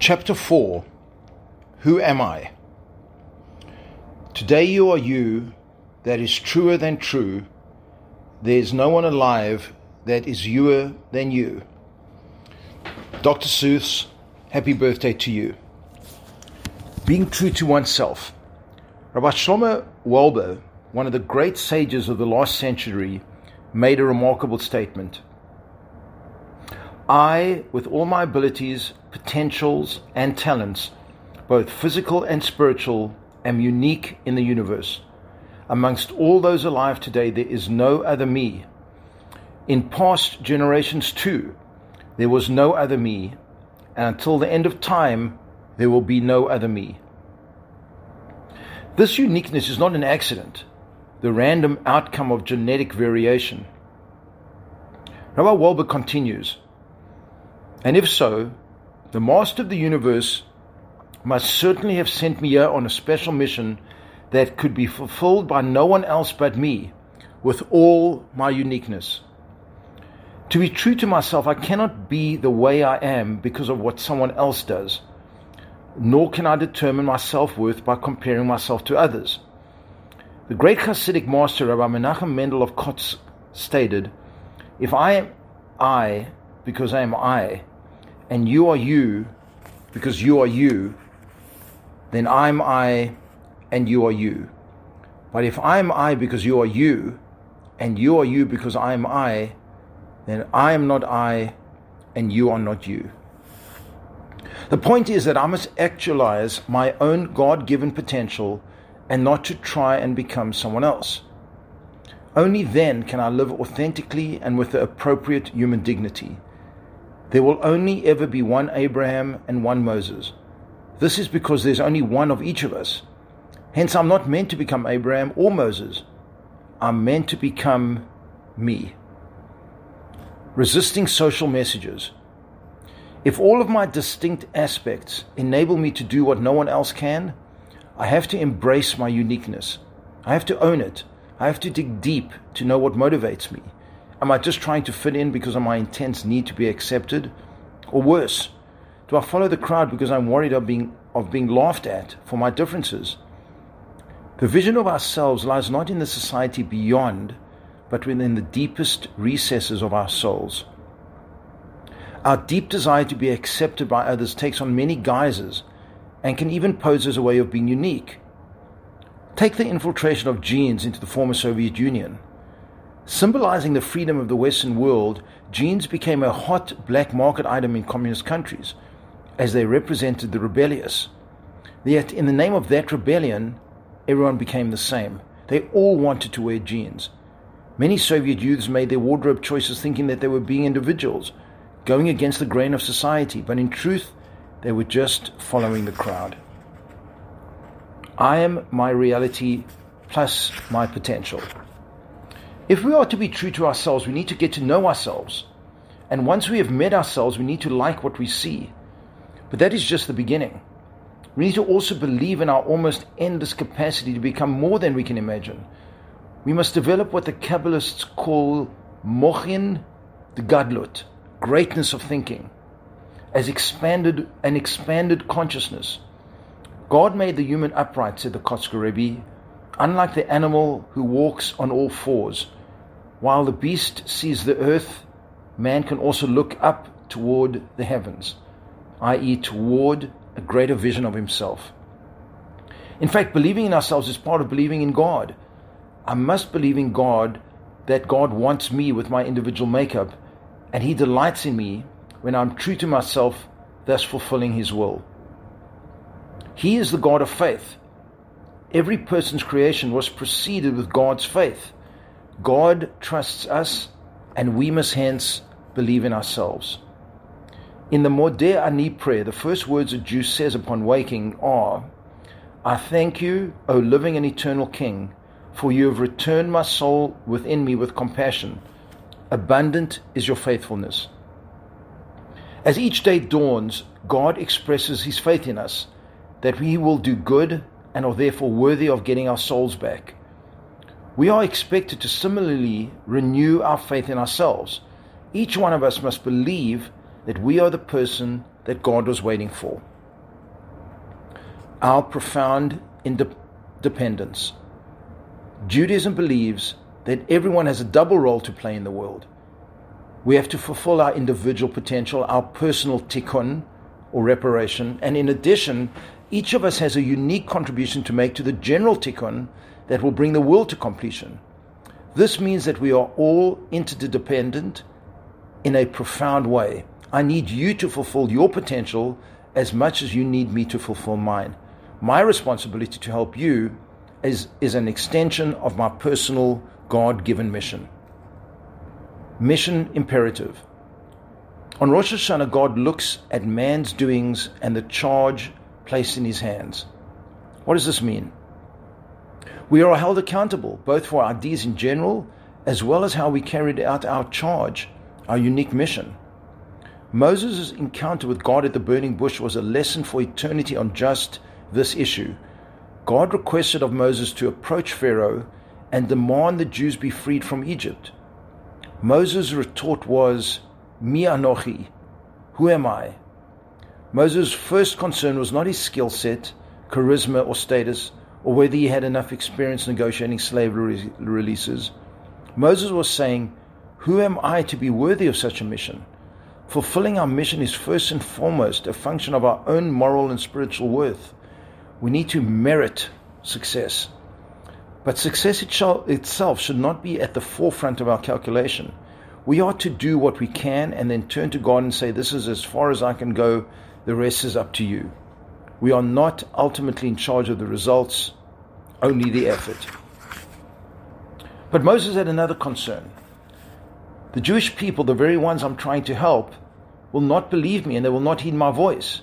Chapter 4 Who Am I? Today you are you that is truer than true. There is no one alive that is youer than you. Dr. Seuss, happy birthday to you. Being true to oneself. Rabbi Shlomo Wolbe, one of the great sages of the last century, made a remarkable statement. I, with all my abilities, potentials, and talents, both physical and spiritual, am unique in the universe. Amongst all those alive today, there is no other me. In past generations, too, there was no other me, and until the end of time, there will be no other me. This uniqueness is not an accident, the random outcome of genetic variation. Rabbi Wolbe continues, and if so, the Master of the universe must certainly have sent me here on a special mission that could be fulfilled by no one else but me, with all my uniqueness. To be true to myself, I cannot be the way I am because of what someone else does, nor can I determine my self worth by comparing myself to others. The great Hasidic master Rabbi Menachem Mendel of Kotz stated, If I am I because I am I, and you are you because you are you, then I'm I and you are you. But if I'm I because you are you, and you are you because I am I, then I am not I and you are not you. The point is that I must actualize my own God given potential and not to try and become someone else. Only then can I live authentically and with the appropriate human dignity. There will only ever be one Abraham and one Moses. This is because there's only one of each of us. Hence, I'm not meant to become Abraham or Moses. I'm meant to become me. Resisting social messages. If all of my distinct aspects enable me to do what no one else can, I have to embrace my uniqueness. I have to own it. I have to dig deep to know what motivates me. Am I just trying to fit in because of my intense need to be accepted? Or worse, do I follow the crowd because I'm worried of being, of being laughed at for my differences? The vision of ourselves lies not in the society beyond, but within the deepest recesses of our souls. Our deep desire to be accepted by others takes on many guises and can even pose as a way of being unique. Take the infiltration of jeans into the former Soviet Union. Symbolizing the freedom of the Western world, jeans became a hot black market item in communist countries, as they represented the rebellious. Yet, in the name of that rebellion, everyone became the same. They all wanted to wear jeans. Many Soviet youths made their wardrobe choices thinking that they were being individuals, going against the grain of society, but in truth, they were just following the crowd. I am my reality plus my potential. If we are to be true to ourselves, we need to get to know ourselves. And once we have met ourselves, we need to like what we see. But that is just the beginning. We need to also believe in our almost endless capacity to become more than we can imagine. We must develop what the Kabbalists call mochin d'gadlut, greatness of thinking, as expanded an expanded consciousness. God made the human upright, said the Kotzker Rebbe, unlike the animal who walks on all fours. While the beast sees the earth, man can also look up toward the heavens, i.e., toward a greater vision of himself. In fact, believing in ourselves is part of believing in God. I must believe in God that God wants me with my individual makeup, and He delights in me when I'm true to myself, thus fulfilling His will. He is the God of faith. Every person's creation was preceded with God's faith. God trusts us, and we must hence believe in ourselves. In the Modeh Ani prayer, the first words a Jew says upon waking are, I thank you, O living and eternal King, for you have returned my soul within me with compassion. Abundant is your faithfulness. As each day dawns, God expresses his faith in us that we will do good and are therefore worthy of getting our souls back we are expected to similarly renew our faith in ourselves. Each one of us must believe that we are the person that God was waiting for. Our profound independence. Judaism believes that everyone has a double role to play in the world. We have to fulfill our individual potential, our personal tikkun or reparation, and in addition, each of us has a unique contribution to make to the general tikkun that will bring the world to completion. This means that we are all interdependent in a profound way. I need you to fulfill your potential as much as you need me to fulfill mine. My responsibility to help you is, is an extension of my personal God given mission. Mission imperative. On Rosh Hashanah, God looks at man's doings and the charge placed in his hands. What does this mean? We are held accountable both for our deeds in general as well as how we carried out our charge, our unique mission. Moses' encounter with God at the burning bush was a lesson for eternity on just this issue. God requested of Moses to approach Pharaoh and demand the Jews be freed from Egypt. Moses' retort was, Mi anochi, who am I? Moses' first concern was not his skill set, charisma, or status, or whether he had enough experience negotiating slave re- releases. Moses was saying, Who am I to be worthy of such a mission? Fulfilling our mission is first and foremost a function of our own moral and spiritual worth. We need to merit success. But success itself should not be at the forefront of our calculation. We are to do what we can and then turn to God and say, This is as far as I can go, the rest is up to you. We are not ultimately in charge of the results, only the effort. But Moses had another concern. The Jewish people, the very ones I'm trying to help, will not believe me and they will not heed my voice.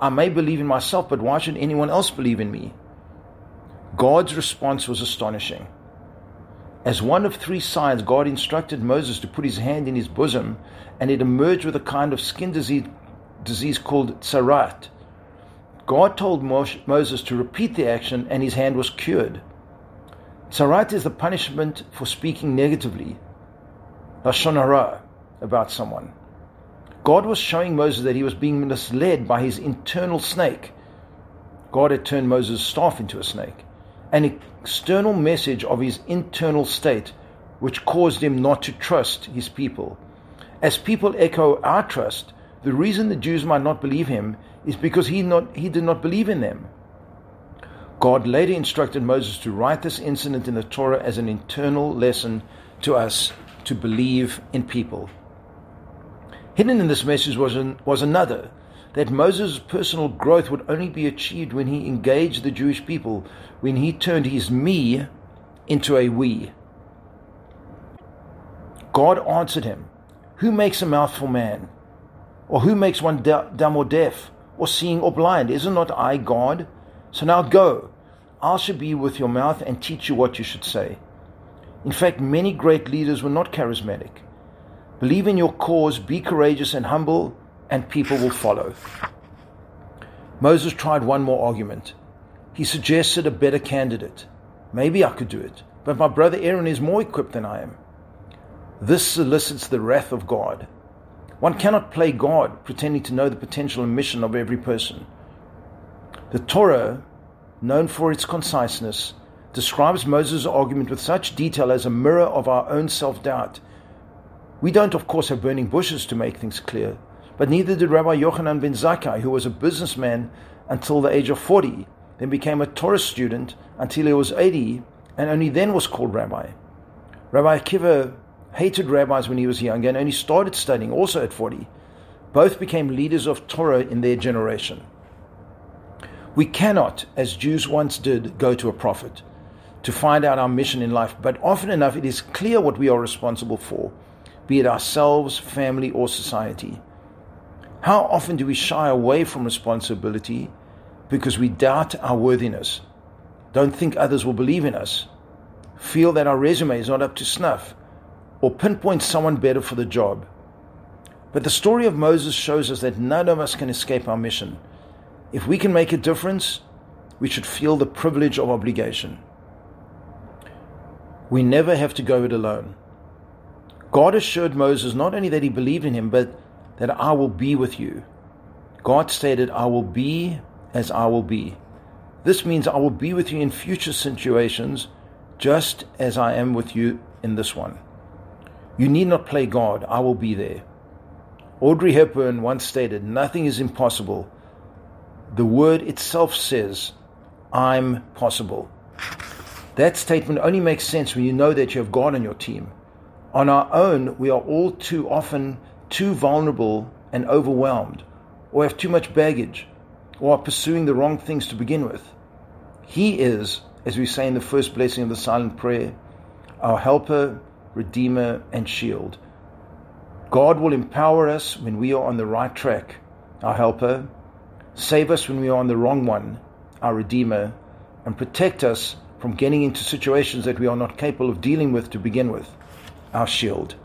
I may believe in myself, but why should anyone else believe in me? God's response was astonishing. As one of three signs, God instructed Moses to put his hand in his bosom, and it emerged with a kind of skin disease, disease called tsarat. God told Moses to repeat the action, and his hand was cured. Tsarat is the punishment for speaking negatively, lashon hara, about someone. God was showing Moses that he was being misled by his internal snake. God had turned Moses' staff into a snake. An external message of his internal state, which caused him not to trust his people. As people echo our trust, the reason the Jews might not believe him is because he, not, he did not believe in them. God later instructed Moses to write this incident in the Torah as an internal lesson to us to believe in people. Hidden in this message was, an, was another that Moses' personal growth would only be achieved when he engaged the Jewish people, when he turned his me into a we. God answered him, Who makes a mouth for man? Or who makes one dumb or deaf, or seeing or blind? Is it not I, God? So now go. I shall be with your mouth and teach you what you should say. In fact, many great leaders were not charismatic. Believe in your cause, be courageous and humble, and people will follow. Moses tried one more argument. He suggested a better candidate. Maybe I could do it, but my brother Aaron is more equipped than I am. This solicits the wrath of God. One cannot play God pretending to know the potential and mission of every person. The Torah, known for its conciseness, describes Moses' argument with such detail as a mirror of our own self doubt we don't, of course, have burning bushes to make things clear, but neither did Rabbi Yochanan ben Zakkai, who was a businessman until the age of 40, then became a Torah student until he was 80, and only then was called rabbi. Rabbi Akiva hated rabbis when he was young and only started studying also at 40. Both became leaders of Torah in their generation. We cannot, as Jews once did, go to a prophet to find out our mission in life, but often enough it is clear what we are responsible for be it ourselves, family, or society. How often do we shy away from responsibility because we doubt our worthiness, don't think others will believe in us, feel that our resume is not up to snuff, or pinpoint someone better for the job? But the story of Moses shows us that none of us can escape our mission. If we can make a difference, we should feel the privilege of obligation. We never have to go it alone. God assured Moses not only that he believed in him, but that I will be with you. God stated, I will be as I will be. This means I will be with you in future situations just as I am with you in this one. You need not play God, I will be there. Audrey Hepburn once stated, Nothing is impossible. The word itself says, I'm possible. That statement only makes sense when you know that you have God on your team. On our own, we are all too often too vulnerable and overwhelmed, or have too much baggage, or are pursuing the wrong things to begin with. He is, as we say in the first blessing of the silent prayer, our helper, redeemer, and shield. God will empower us when we are on the right track, our helper, save us when we are on the wrong one, our redeemer, and protect us from getting into situations that we are not capable of dealing with to begin with, our shield.